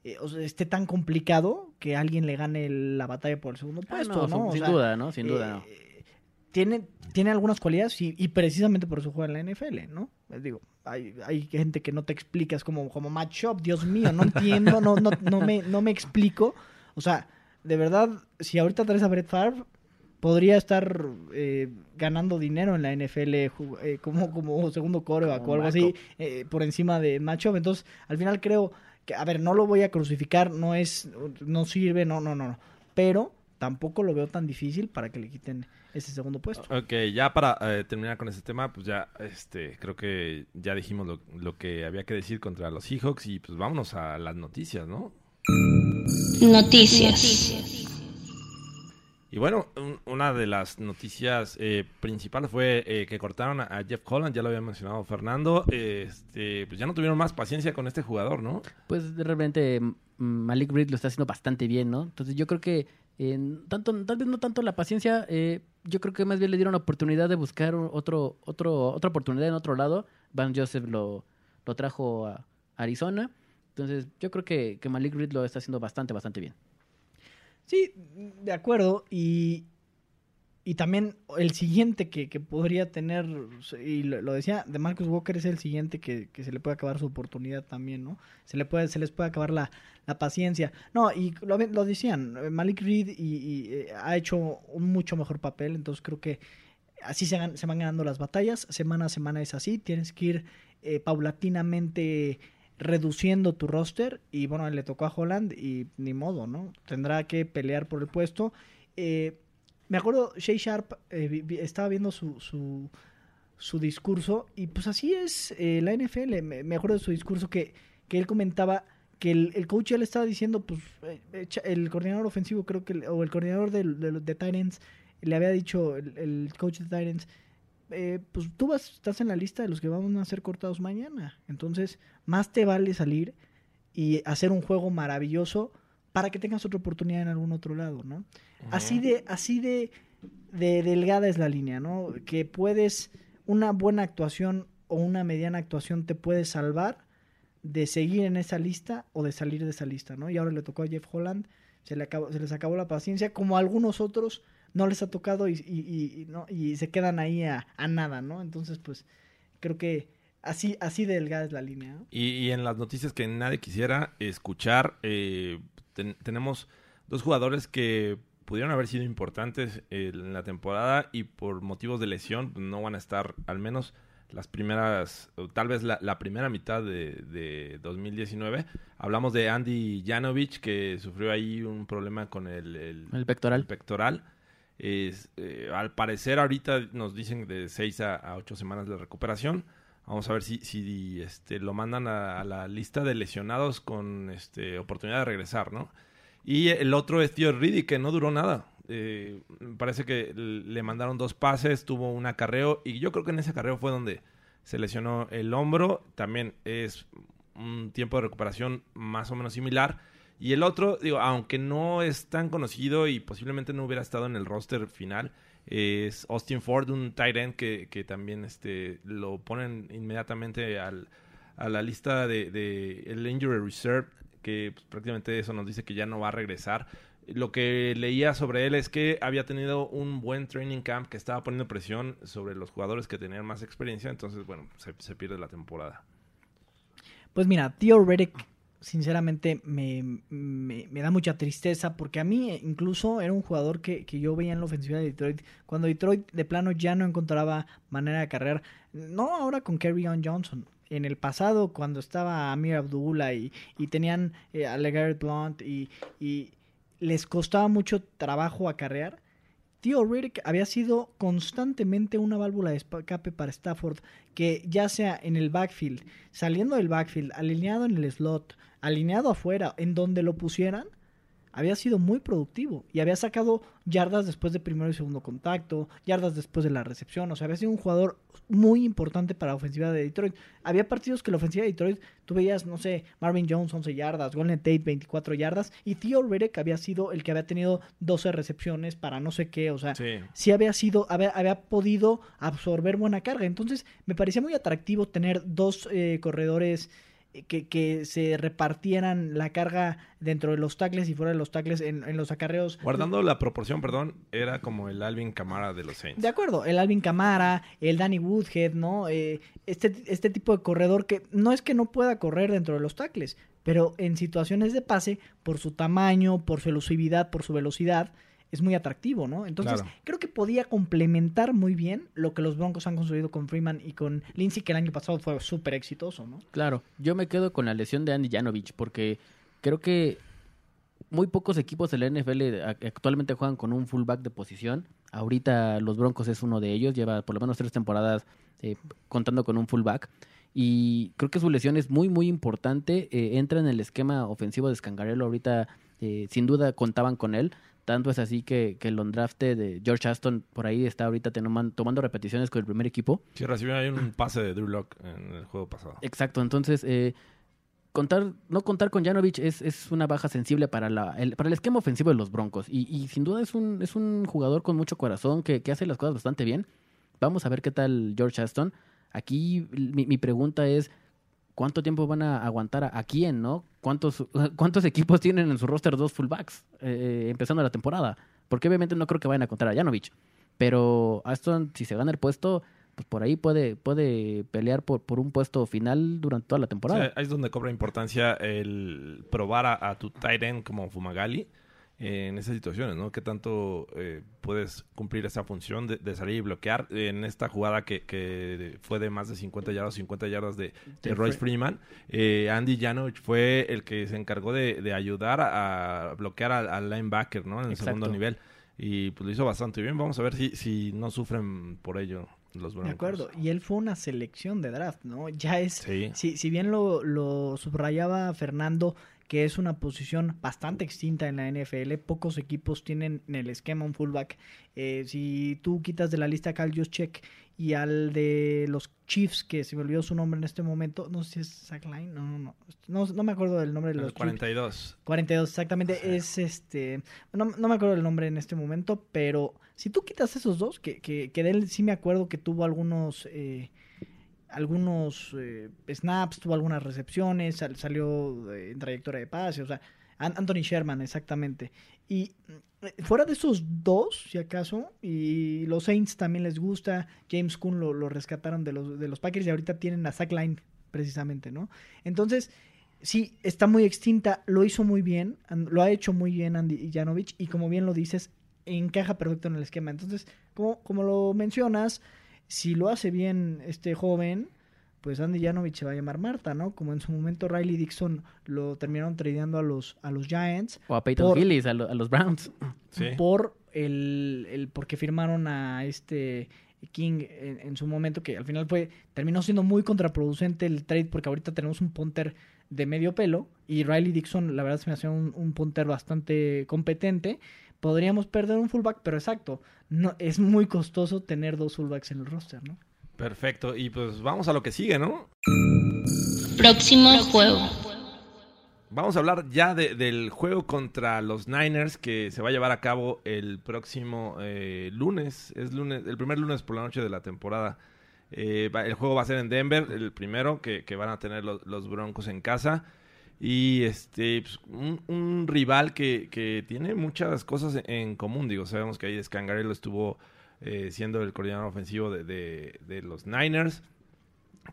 eh, o sea, esté tan complicado que alguien le gane la batalla por el segundo Ah, puesto, no, ¿no? sin- sea, duda, ¿no? Sin duda, no. eh, Tiene, tiene algunas cualidades y, y precisamente por eso juega en la NFL, ¿no? Les digo, hay, hay gente que no te explicas como, como Matt Shop, Dios mío, no entiendo, no, no, no, me, no me explico. O sea, de verdad, si ahorita traes a Brett Favre, podría estar eh, ganando dinero en la NFL eh, como, como segundo coreback o algo así, eh, por encima de Matt Shop. Entonces, al final creo que, a ver, no lo voy a crucificar, no es, no sirve, no, no, no, no. Pero tampoco lo veo tan difícil para que le quiten ese segundo puesto. Ok, ya para eh, terminar con este tema, pues ya este, creo que ya dijimos lo, lo que había que decir contra los Seahawks y pues vámonos a las noticias, ¿no? Noticias. Y bueno, un- una de las noticias eh, principales fue eh, que cortaron a, Jeff Holland, ya lo había mencionado Fernando, este, pues ya no tuvieron más paciencia con este jugador, ¿no? Pues de repente Malik Reed lo está haciendo bastante bien, ¿no? Entonces yo creo que tanto, tal vez no tanto la paciencia, eh, yo creo que más bien le dieron la oportunidad de buscar otro, otro, otra oportunidad en otro lado. Van Joseph lo, lo trajo a Arizona. Entonces yo creo que, que Malik Reed lo está haciendo bastante, bastante bien. Sí, de acuerdo. Y, y también el siguiente que, que podría tener, y lo, decía, de Marcus Walker es el siguiente que, que se le puede acabar su oportunidad también, ¿no? Se, le puede, se les puede acabar la, la paciencia. No, y lo, lo decían, eh, Malik Reed y, y, eh, ha hecho un mucho mejor papel, entonces creo que así se, se van ganando las batallas, semana a semana es así, tienes que ir eh, paulatinamente reduciendo tu roster y bueno, le tocó a Holland y ni modo, ¿no? Tendrá que pelear por el puesto. Eh, me acuerdo, Shea Sharp eh, estaba viendo su, su, su discurso y pues así es eh, la NFL. Me, acuerdo de su discurso que, que él comentaba que el, el coach ya le estaba diciendo, pues el coordinador ofensivo creo que, o el coordinador de, de, Titans le había dicho, el, el coach de Titans, eh, pues tú vas, estás en la lista de los que van a ser cortados mañana. Entonces, más te vale salir y hacer un juego maravilloso para que tengas otra oportunidad en algún otro lado, ¿no? Así de, así de, de delgada es la línea, ¿no? Que puedes, una buena actuación o una mediana actuación te puede salvar de seguir en esa lista o de salir de esa lista, ¿no? Y ahora le tocó a Jeff Holland, se, le acabó, se les acabó la paciencia, como a algunos otros no les ha tocado y, y, no, y se quedan ahí a, a nada, ¿no? Entonces, pues, creo que así, así de delgada es la línea, ¿no? Y, y en las noticias que nadie quisiera escuchar, eh, ten- tenemos dos jugadores que pudieron haber sido importantes eh, en la temporada y por motivos de lesión no van a estar al menos las primeras, o tal vez la, la primera mitad de, de 2019. Hablamos de Andy Janovich que sufrió ahí un problema con el, el- El pectoral. el pectoral. Es, eh, al parecer ahorita nos dicen de 6 a, 8 semanas de recuperación. Vamos a ver si, este, lo mandan a, la lista de lesionados con este, oportunidad de regresar, ¿no? Y el otro es Tío Reedy, que no duró nada. Eh, parece que le mandaron dos pases, tuvo un acarreo, y yo creo que en ese acarreo fue donde se lesionó el hombro. También es un tiempo de recuperación más o menos similar. Y el otro, digo, aunque no es tan conocido y posiblemente no hubiera estado en el roster final, es Austin Ford, un tight end que, que también este, lo ponen inmediatamente a la lista de, el Injury Reserve, que pues, prácticamente eso nos dice que ya no va a regresar. Lo que leía sobre él es que había tenido un buen training camp, que estaba poniendo presión sobre los jugadores que tenían más experiencia, entonces, bueno, se, pierde la temporada. Pues mira, Tío Reddick, sinceramente, me, me- da mucha tristeza porque a mí eh, incluso era un jugador que, que yo veía en la ofensiva de Detroit. Cuando Detroit de plano ya no encontraba manera de cargar, no ahora con Kerryon Johnson. En el pasado, cuando estaba Amir Abdullah y, y tenían eh, a LeGarrette Blunt y, y les costaba mucho trabajo acarrear, Tío Riddick había sido constantemente una válvula de escape para Stafford, que ya sea en el backfield, saliendo del backfield, alineado en el slot, alineado afuera, en donde lo pusieran, había sido muy productivo y había sacado yardas después de primero y segundo contacto, yardas después de la recepción, o sea, había sido un jugador muy importante para la ofensiva de Detroit. Había partidos que la ofensiva de Detroit, tú veías, no sé, Marvin Jones 11 yardas, Golden Tate 24 yardas y Theo Riddick había sido el que había tenido 12 recepciones para no sé qué, o sea, Sí. sí había sido, había, había podido absorber buena carga. Entonces, me parecía muy atractivo tener dos eh, corredores que, que se repartieran la carga dentro de los tackles y fuera de los tackles en, en los acarreos. Guardando la proporción, perdón, era como el Alvin Camara de los Saints. De acuerdo, el Alvin Camara, el Danny Woodhead, ¿no? Eh, este, este tipo de corredor que no es que no pueda correr dentro de los tackles, pero en situaciones de pase, por su tamaño, por su elusividad, por su velocidad, es muy atractivo, ¿no? Entonces, Claro. creo que podía complementar muy bien lo que los Broncos han construido con Freeman y con Lindsey, que el año pasado fue súper exitoso, ¿no? Claro, yo me quedo con la lesión de Andy Janovich porque creo que muy pocos equipos de la NFL actualmente juegan con un fullback de posición. Ahorita los Broncos es uno de ellos, lleva por lo menos tres temporadas eh, contando con un fullback. Y creo que su lesión es muy, muy importante. Eh, entra en el esquema ofensivo de Scangarello. Ahorita, eh, sin duda, contaban con él. Tanto es así que, que el ondrafte de George Aston por ahí está ahorita tenoman- tomando repeticiones con el primer equipo. Sí, recibió ahí un pase de Drew Lock en el juego pasado. Exacto, entonces eh, contar, no contar con Janovich es, es una baja sensible para, la, el, para el esquema ofensivo de los Broncos. Y, y sin duda es un, es un jugador con mucho corazón que, que hace las cosas bastante bien. Vamos a ver qué tal George Aston. Aquí mi, mi pregunta es, ¿cuánto tiempo van a aguantar a, quién, no? ¿Cuántos, *laughs* ¿Cuántos equipos tienen en su roster dos fullbacks eh, empezando la temporada? Porque obviamente no creo que vayan a contar a Janovich. Pero Aston, si se gana el puesto, pues por ahí puede, puede pelear por, por un puesto final durante toda la temporada. ahí es donde cobra importancia el probar a, a tu tight end como Fumagali eh, en esas situaciones, ¿no? ¿Qué tanto eh, puedes cumplir esa función de, de salir y bloquear en esta jugada que, que fue de más de 50 yardas, 50 yardas de, de Royce Freeman? Eh, Andy Janovich fue el que se encargó de, de ayudar a, a bloquear al, al linebacker, ¿no? En el Exacto. segundo nivel. Y pues lo hizo bastante bien. Vamos a ver si, si no sufren por ello los Broncos. De acuerdo, y él fue una selección de draft, ¿no? Ya es, Sí. si, si bien lo, lo subrayaba Fernando, que es una posición bastante extinta en la NFL, pocos equipos tienen en el esquema un fullback. Eh, si tú quitas de la lista a Kyle Juszczyk y al de los Chiefs, que se me olvidó su nombre en este momento, no sé si es Zach Line, no, no, no, no, no me acuerdo del nombre de los Chiefs. 42. 42, exactamente. Es este. No, no me acuerdo el nombre en este momento, pero si tú quitas esos dos, que, que, que de él sí me acuerdo que tuvo algunos. eh, algunos eh, snaps, tuvo algunas recepciones, sal- salió en trayectoria de pase, o sea, An- Anthony Sherman, exactamente. Y eh, fuera de esos dos, si acaso, y los Saints también les gusta, James Kuhn lo, rescataron de los, de los Packers y ahorita tienen a Zach Line, precisamente, ¿no? Entonces, sí, está muy extinta, lo hizo muy bien, lo ha hecho muy bien Andy Janovich y como bien lo dices, encaja perfecto en el esquema. Entonces, como, como lo mencionas, si lo hace bien este joven, pues Andy Janovich se va a llamar Marta, ¿no? Como en su momento Riley Dixon lo terminaron tradeando a los, a los Giants O a Peyton por- Hillis, a, lo- a los Browns. Sí. por el, el porque firmaron a este King en, en su momento, que al final fue terminó siendo muy contraproducente el trade porque ahorita tenemos un punter de medio pelo y Riley Dixon, la verdad, se me hacía un, un punter bastante competente. Podríamos perder un fullback, pero exacto, no es muy costoso tener dos fullbacks en el roster, ¿no? Perfecto. Y pues vamos a lo que sigue, ¿no? Próximo juego. Vamos a hablar ya de- del juego contra los Niners que se va a llevar a cabo el próximo eh, lunes. Es lunes, el primer lunes por la noche de la temporada. Eh, va- el juego va a ser en Denver, el primero que, que van a tener los, los Broncos en casa. Y este pues, un, rival que, que tiene muchas cosas en, común. Digo, sabemos que ahí Scangarello estuvo eh, siendo el coordinador ofensivo de, de- los Niners.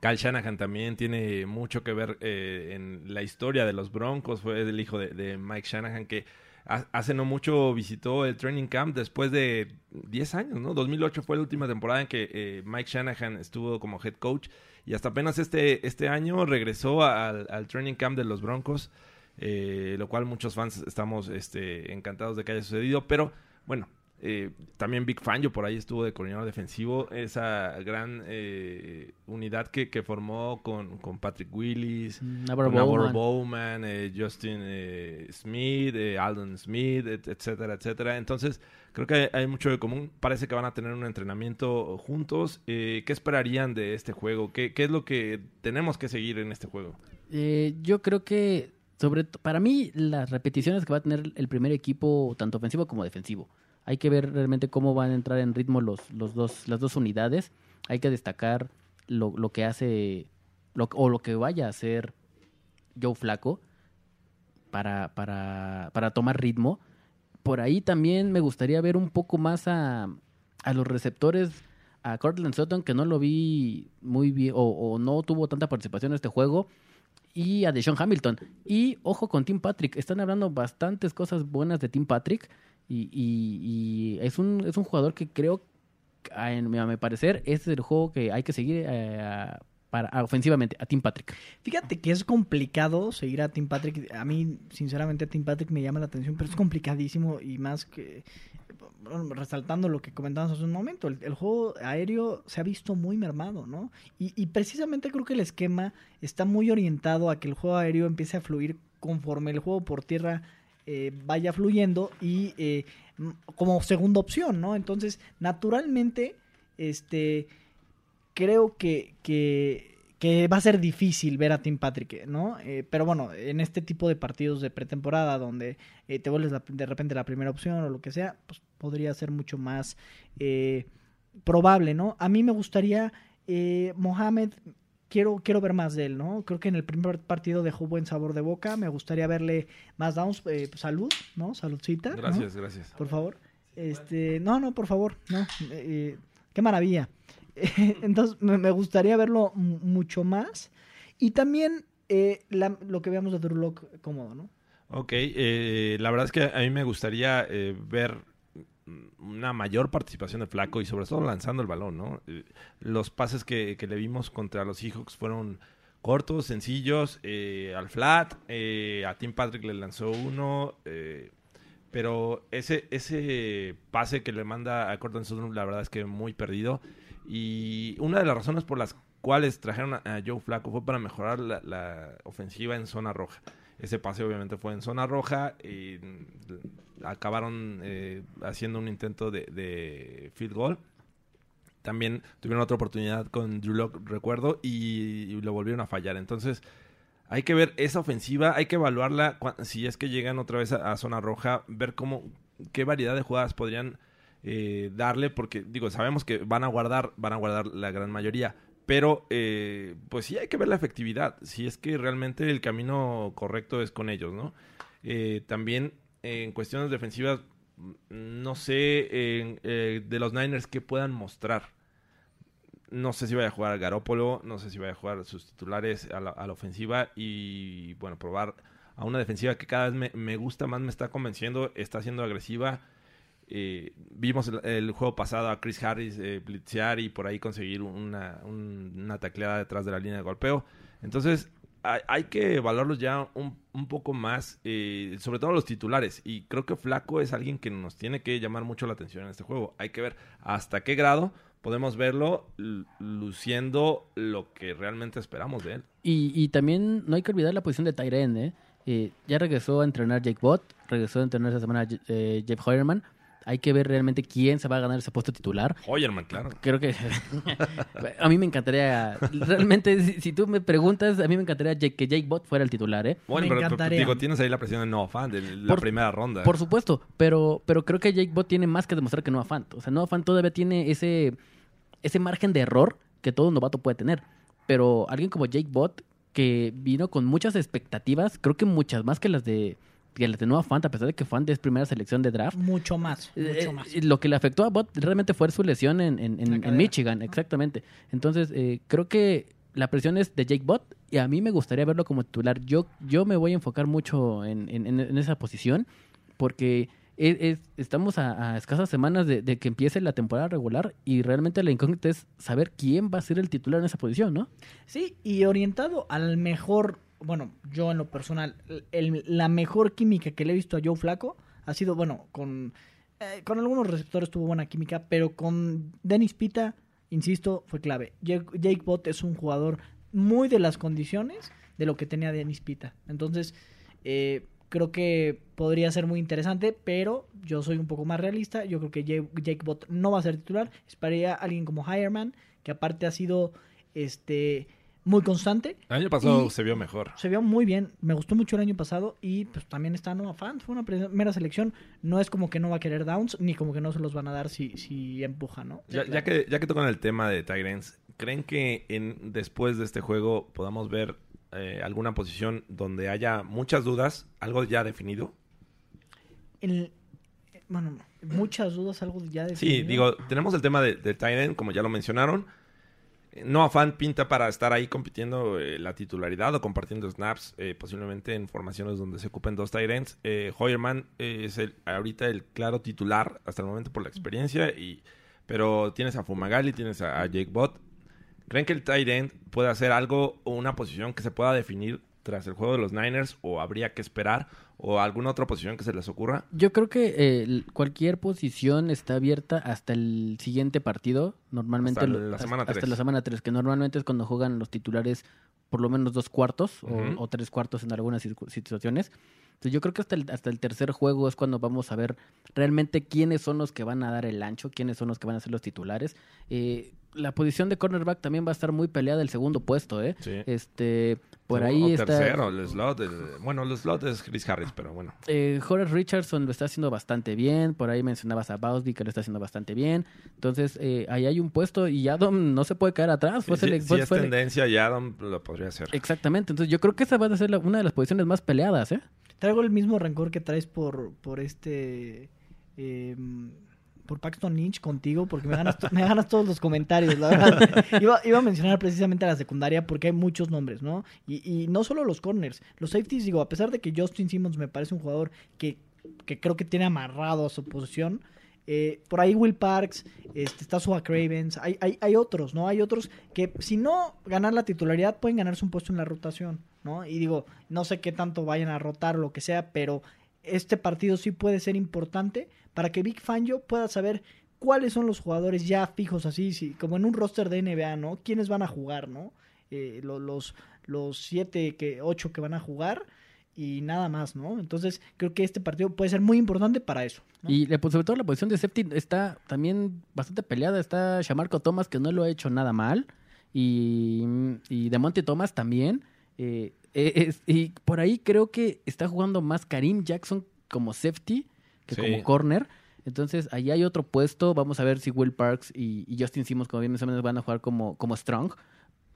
Kyle Shanahan también tiene mucho que ver eh, en la historia de los Broncos. Fue el hijo de, de Mike Shanahan que hace no mucho visitó el training camp después de 10 años, ¿no? 2008 fue la última temporada en que eh, Mike Shanahan estuvo como head coach y hasta apenas este, este año regresó al, training camp de los Broncos, eh, lo cual muchos fans estamos este, encantados de que haya sucedido, pero bueno. Eh, también Big Fangio por ahí estuvo de coordinador defensivo. Esa gran eh, unidad que, que formó con, con Patrick Willis, Navarro con Navarro Bowman. Bowman, eh, Justin eh, Smith, eh, Aldon Smith, et- etcétera, etcétera. Entonces, creo que hay, hay mucho de común. Parece que van a tener un entrenamiento juntos. Eh, ¿Qué esperarían de este juego? ¿Qué, ¿Qué es lo que tenemos que seguir en este juego? Yo creo que, sobre para mí, las repeticiones que va a tener el primer equipo, tanto ofensivo como defensivo. Hay que ver realmente cómo van a entrar en ritmo los, los dos, las dos unidades. Hay que destacar lo, lo que hace, o lo que vaya a hacer Joe Flaco para, para, para tomar ritmo. Por ahí también me gustaría ver un poco más a, a los receptores, a Cortland Sutton, que no lo vi muy bien, o, o no tuvo tanta participación en este juego y a Deshaun Hamilton. Y ojo con Tim Patrick, están hablando bastantes cosas buenas de Tim Patrick y, y- y es, un, es un jugador que creo, a, a mi parecer, es el juego que hay que seguir eh, a- para, a- ofensivamente, a Tim Patrick. Fíjate que es complicado seguir a Tim Patrick. A mí, sinceramente, Tim Patrick me llama la atención, pero es complicadísimo y más que resaltando lo que comentábamos hace un momento, el, el juego aéreo se ha visto muy mermado, ¿no? Y, y precisamente creo que el esquema está muy orientado a que el juego aéreo empiece a fluir conforme el juego por tierra eh, vaya fluyendo y eh, como segunda opción, ¿no? Entonces, naturalmente, este creo que, que, va a ser difícil ver a Tim Patrick, ¿no? Eh, pero bueno, en este tipo de partidos de pretemporada donde te vuelves la- de repente la primera opción o lo que sea, pues podría ser mucho más probable, ¿no? A mí me gustaría, Mohamed, quiero, quiero ver más de él, ¿no? Creo que en el primer partido dejó buen sabor de boca, me gustaría verle más downs, eh, salud, ¿no? Saludcita. ¿no? Gracias, gracias. por favor. Este, no, no, por favor, no. eh, qué maravilla. *laughs* Entonces, me, gustaría verlo mucho más. Y también eh, la- lo que veamos de Drew cómodo, ¿no? Ok, eh, la verdad es que a mí me gustaría eh, ver una mayor participación de Flaco y sobre todo lanzando el balón, ¿no? Eh, Los pases que, que le vimos contra los Seahawks fueron cortos, sencillos, eh, al flat, eh, a Tim Patrick le lanzó uno, pero ese, ese pase que le manda a Cortland Sutton, la verdad es que muy perdido. Y una de las razones por las cuales trajeron a, Joe Flaco fue para mejorar la, la ofensiva en zona roja. Ese pase obviamente fue en zona roja y mm, acabaron eh, haciendo un intento de, field goal. También tuvieron otra oportunidad con Drew Lock, recuerdo, y, lo volvieron a fallar. Entonces, hay que ver esa ofensiva, hay que evaluarla si es que llegan otra vez a, zona roja, ver cómo, qué variedad de jugadas podrían eh, darle, porque digo, sabemos que van a guardar, van a guardar la gran mayoría, pero eh, pues sí hay que ver la efectividad, si es que realmente el camino correcto es con ellos, ¿no? También en cuestiones defensivas, mm, no sé eh, de los Niners qué puedan mostrar. No sé si vaya a jugar Garópolo, no sé si vaya a jugar sus titulares a la, ofensiva y bueno, probar a una defensiva que cada vez me, me gusta más, me está convenciendo, está siendo agresiva. Eh, vimos el, juego pasado a Chris Harris eh, blitzear y por ahí conseguir una, un- una tacleada detrás de la línea de golpeo. Entonces, hay, que evaluarlos ya un, un poco más, eh, sobre todo los titulares. Y creo que Flaco es alguien que nos tiene que llamar mucho la atención en este juego. Hay que ver hasta qué grado podemos verlo luciendo lo que realmente esperamos de él. Y, y también no hay que olvidar la posición de Tyren, ¿eh? Eh, ya regresó a entrenar Jake Bott, regresó a entrenar esta semana eh, Jeff Hoyerman. Hay que ver realmente quién se va a ganar ese puesto titular. Hoyerman, claro. Creo que *laughs* a mí me encantaría, realmente, si, si tú me preguntas, a mí me encantaría Jake- que Jake Bott fuera el titular, ¿eh? Bueno, Me pero, digo, tienes ahí la presión de Noah Fan de la Por- primera ronda. Por supuesto, pero, pero creo que Jake Bott tiene más que demostrar que Noah Fant. O sea, Noah Fant todavía tiene ese, ese margen de error que todo novato puede tener. Pero alguien como Jake Bott, que vino con muchas expectativas, creo que muchas más que las de, que las de Noah Fant, a pesar de que Fant es primera selección de draft. Mucho más, Eh, mucho más. Lo que le afectó a Bott realmente fue su lesión en, en- en-. Michigan, exactamente. Entonces, eh, creo que la presión es de Jake Bott y a mí me gustaría verlo como titular. Yo, yo me voy a enfocar mucho en, en- en- en esa posición porque es- es- estamos a, a escasas semanas de, de que empiece la temporada regular y realmente la incógnita es saber quién va a ser el titular en esa posición, ¿no? Sí, y orientado al mejor, bueno, yo en lo personal, el- la mejor química que le he visto a Joe Flaco ha sido, bueno, con, eh, con algunos receptores tuvo buena química, pero con Dennis Pita, insisto, fue clave. Jake, Jake Bott es un jugador muy de las condiciones de lo que tenía Dennis Pita. Entonces, eh, creo que podría ser muy interesante, pero yo soy un poco más realista. Yo creo que Jake, Jake Bott no va a ser titular. Esperaría a alguien como Hireman, que aparte ha sido este muy constante. El año pasado se vio mejor. Se vio muy bien. Me gustó mucho el año pasado y pues también está Noah Fant. Fue una primera selección. No es como que no va a querer downs, ni como que no se los van a dar si, si empuja, ¿no? Ya, ya que, ya que tocan el tema de Tyrants, ¿creen que en, después de este juego podamos ver eh, alguna posición donde haya muchas dudas, algo ya definido? El- bueno, muchas dudas, algo ya de Sí, digo, tenemos el tema de, de Tyrant, como ya lo mencionaron. No afán pinta para estar ahí compitiendo eh, la titularidad o compartiendo snaps, eh, posiblemente en formaciones donde se ocupen dos Tyrants. Eh, Hoyerman es el, ahorita el claro titular hasta el momento por la experiencia, y, pero tienes a Fumagalli, tienes a, a Jake Bott. ¿Creen que el tight end puede hacer algo o una posición que se pueda definir tras el juego de los Niners o habría que esperar o alguna otra posición que se les ocurra? Yo creo que eh, cualquier posición está abierta hasta el siguiente partido. Normalmente Hasta la semana hasta, tres. la semana 3, que normalmente es cuando juegan los titulares por lo menos dos cuartos o- tres cuartos en algunas situaciones. Entonces yo creo que hasta el, hasta el tercer juego es cuando vamos a ver realmente quiénes son los que van a dar el ancho, quiénes son los que van a ser los titulares. Eh, la posición de cornerback también va a estar muy peleada el segundo puesto, ¿eh? Sí. Este, por O- ahí está... tercero, el slot. el- bueno, el slot es Chris Harris, pero bueno. Eh, Horace Richardson lo está haciendo bastante bien. Por ahí mencionabas a Bausby que lo está haciendo bastante bien. Entonces, eh, ahí hay un puesto y Adam no se puede caer atrás. Fue si, es fue- tendencia, ya Adam lo podría hacer. Exactamente. Entonces, yo creo que esa va a ser la- una de las posiciones más peleadas, ¿eh? Traigo el mismo rencor que traes por, por este. eh, por Paxton Lynch contigo, porque me ganas, me ganas todos los comentarios, la verdad. *laughs* Iba, iba a mencionar precisamente a la secundaria porque hay muchos nombres, ¿no? Y, y no solo los corners, los safeties, digo, a pesar de que Justin Simmons me parece un jugador que, que creo que tiene amarrado a su posición. eh, por ahí Will Parks, este, está Suha Cravens, hay, hay, hay otros, ¿no? Hay otros que si no ganar la titularidad pueden ganarse un puesto en la rotación, ¿no? Y digo, no sé qué tanto vayan a rotar o lo que sea, pero este partido sí puede ser importante para que Big Fangio pueda saber cuáles son los jugadores ya fijos así, sí, como en un roster de NBA, ¿no? ¿Quiénes van a jugar, ¿no? Eh, lo- los, los siete, que, ocho que van a jugar y nada más, ¿no? Entonces creo que este partido puede ser muy importante para eso. Y pues, sobre todo la posición de safety está también bastante peleada. Está Shamarco Thomas, que no lo ha hecho nada mal. Y, y de Monte Thomas también. Eh, eh, es- y por ahí creo que está jugando más Karim Jackson como safety que Sí. como corner. Entonces, ahí hay otro puesto. Vamos a ver si Will Parks y, y Justin Simmons, como bien mencionas, van a jugar como, como strong.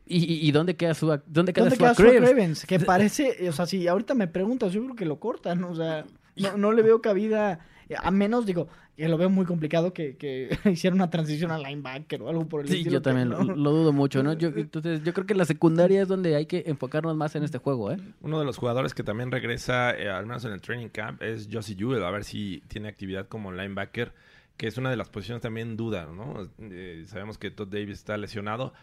¿Y, y, y dónde queda su dónde queda ¿Dónde Sua queda? Cravens? Que parece, o sea, si ahorita me preguntas, yo creo que lo cortan, o sea, no, no le veo cabida, a menos, digo, que lo veo muy complicado que, que *laughs* hiciera una transición a linebacker o algo por el Sí, estilo. yo también lo, dudo mucho, ¿no? Yo, entonces, yo creo que la secundaria es donde hay que enfocarnos más en este juego, ¿eh? Uno de los jugadores que también regresa, eh, al menos en el training camp, es Josie Jewell. A ver si tiene actividad como linebacker, que es una de las posiciones también duda, ¿no? Eh, sabemos que Todd Davis está lesionado.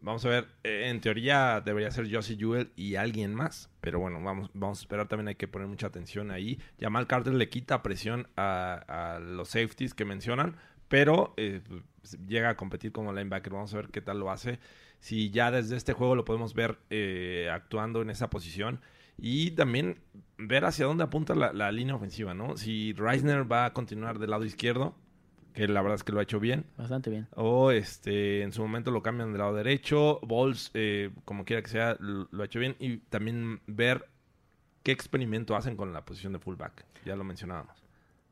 Vamos a ver, eh, en teoría debería ser Josie Jewell y alguien más, pero bueno, vamos, vamos a esperar, también hay que poner mucha atención ahí. Jamal Carter le quita presión a, los safeties que mencionan, pero eh, pues, llega a competir como linebacker, vamos a ver qué tal lo hace. Si ya desde este juego lo podemos ver eh, actuando en esa posición y también ver hacia dónde apunta la, la línea ofensiva, ¿no? Si Reisner va a continuar del lado izquierdo, que la verdad es que lo ha hecho bien. Bastante bien. O este, en su momento lo cambian del lado derecho. Balls, eh, como quiera que sea, lo, lo ha hecho bien. Y también ver qué experimento hacen con la posición de fullback. Ya lo mencionábamos.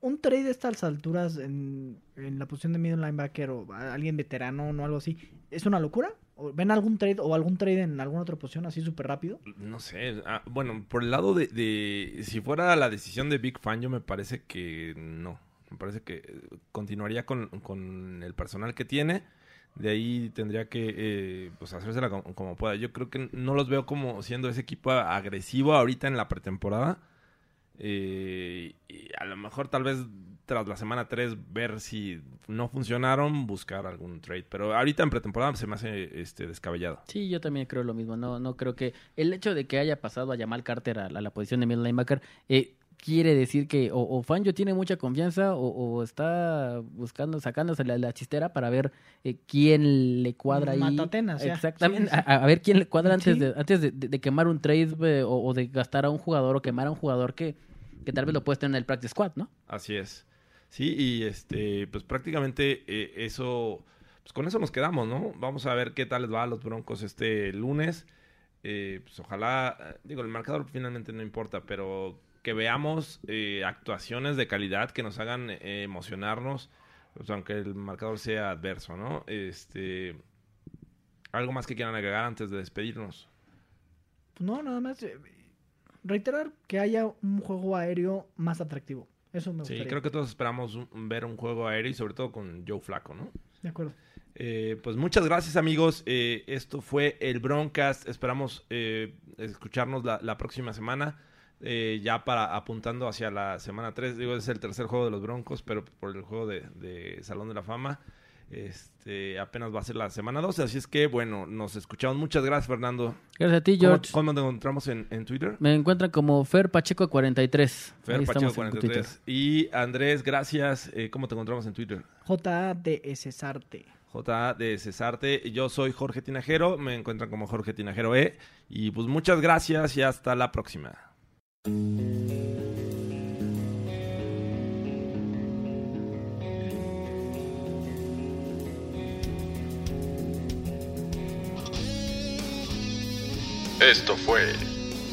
Un trade a estas alturas en, en la posición de middle linebacker o alguien veterano o algo así, ¿es una locura? ¿O ¿Ven algún trade o algún trade en alguna otra posición así súper rápido? No sé. ah, bueno, por el lado de, de- Si fuera la decisión de Big Fan, yo me parece que no. Me parece que eh, continuaría con, con el personal que tiene. De ahí tendría que eh, pues hacérsela como, como pueda. Yo creo que no los veo como siendo ese equipo agresivo ahorita en la pretemporada. Eh, y a lo mejor tal vez tras la semana 3 ver si no funcionaron, buscar algún trade. Pero ahorita en pretemporada se me hace este, descabellado. Sí, yo también creo lo mismo. No, no creo que el hecho de que haya pasado a Jamal Carter a, a la posición de middle linebacker eh, quiere decir que o, o Fangio tiene mucha confianza o, o está buscando, sacándose la, la chistera para ver eh, quién le cuadra ahí. Matatenas, ya. Exactamente. Sí, sí. A, a ver quién le cuadra antes Sí. de antes de, de- de quemar un trade eh, o, o de gastar a un jugador o quemar a un jugador que, que tal vez lo puedes tener en el practice squad, ¿no? Así es. Sí, y este, pues prácticamente eh, eso, pues con eso nos quedamos, ¿no? Vamos a ver qué tal les va a los Broncos este lunes. Eh, pues ojalá, digo, el marcador finalmente no importa, pero que veamos eh, actuaciones de calidad que nos hagan eh, emocionarnos, pues, aunque el marcador sea adverso, ¿no? Este, algo más que quieran agregar antes de despedirnos. No, nada más. eh, reiterar que haya un juego aéreo más atractivo. Eso me Sí, gustaría. creo que todos esperamos un- ver un juego aéreo y sobre todo con Joe Flaco, ¿no? De acuerdo. Eh, pues muchas gracias amigos. Eh, esto fue el Broncast. Esperamos eh, escucharnos la, la próxima semana. Eh, ya para apuntando hacia la semana 3. Digo, es el tercer juego de los Broncos, pero por el juego de, de Salón de la Fama. Este, apenas va a ser la semana 12. Así es que, bueno, nos escuchamos. Muchas gracias, Fernando. Gracias a ti, ¿Cómo, George. cómo te encontramos en, en Twitter? Me encuentran como Fer Pacheco 43. Fer Ahí Pacheco 43. Y Andrés, gracias. Eh, ¿Cómo te encontramos en Twitter? JDS Sarte. J de Cesarte. Yo soy Jorge Tinajero. Me encuentran como Jorge Tinajero E. Y pues muchas gracias y hasta la próxima. Esto fue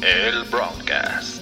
el Broadcast.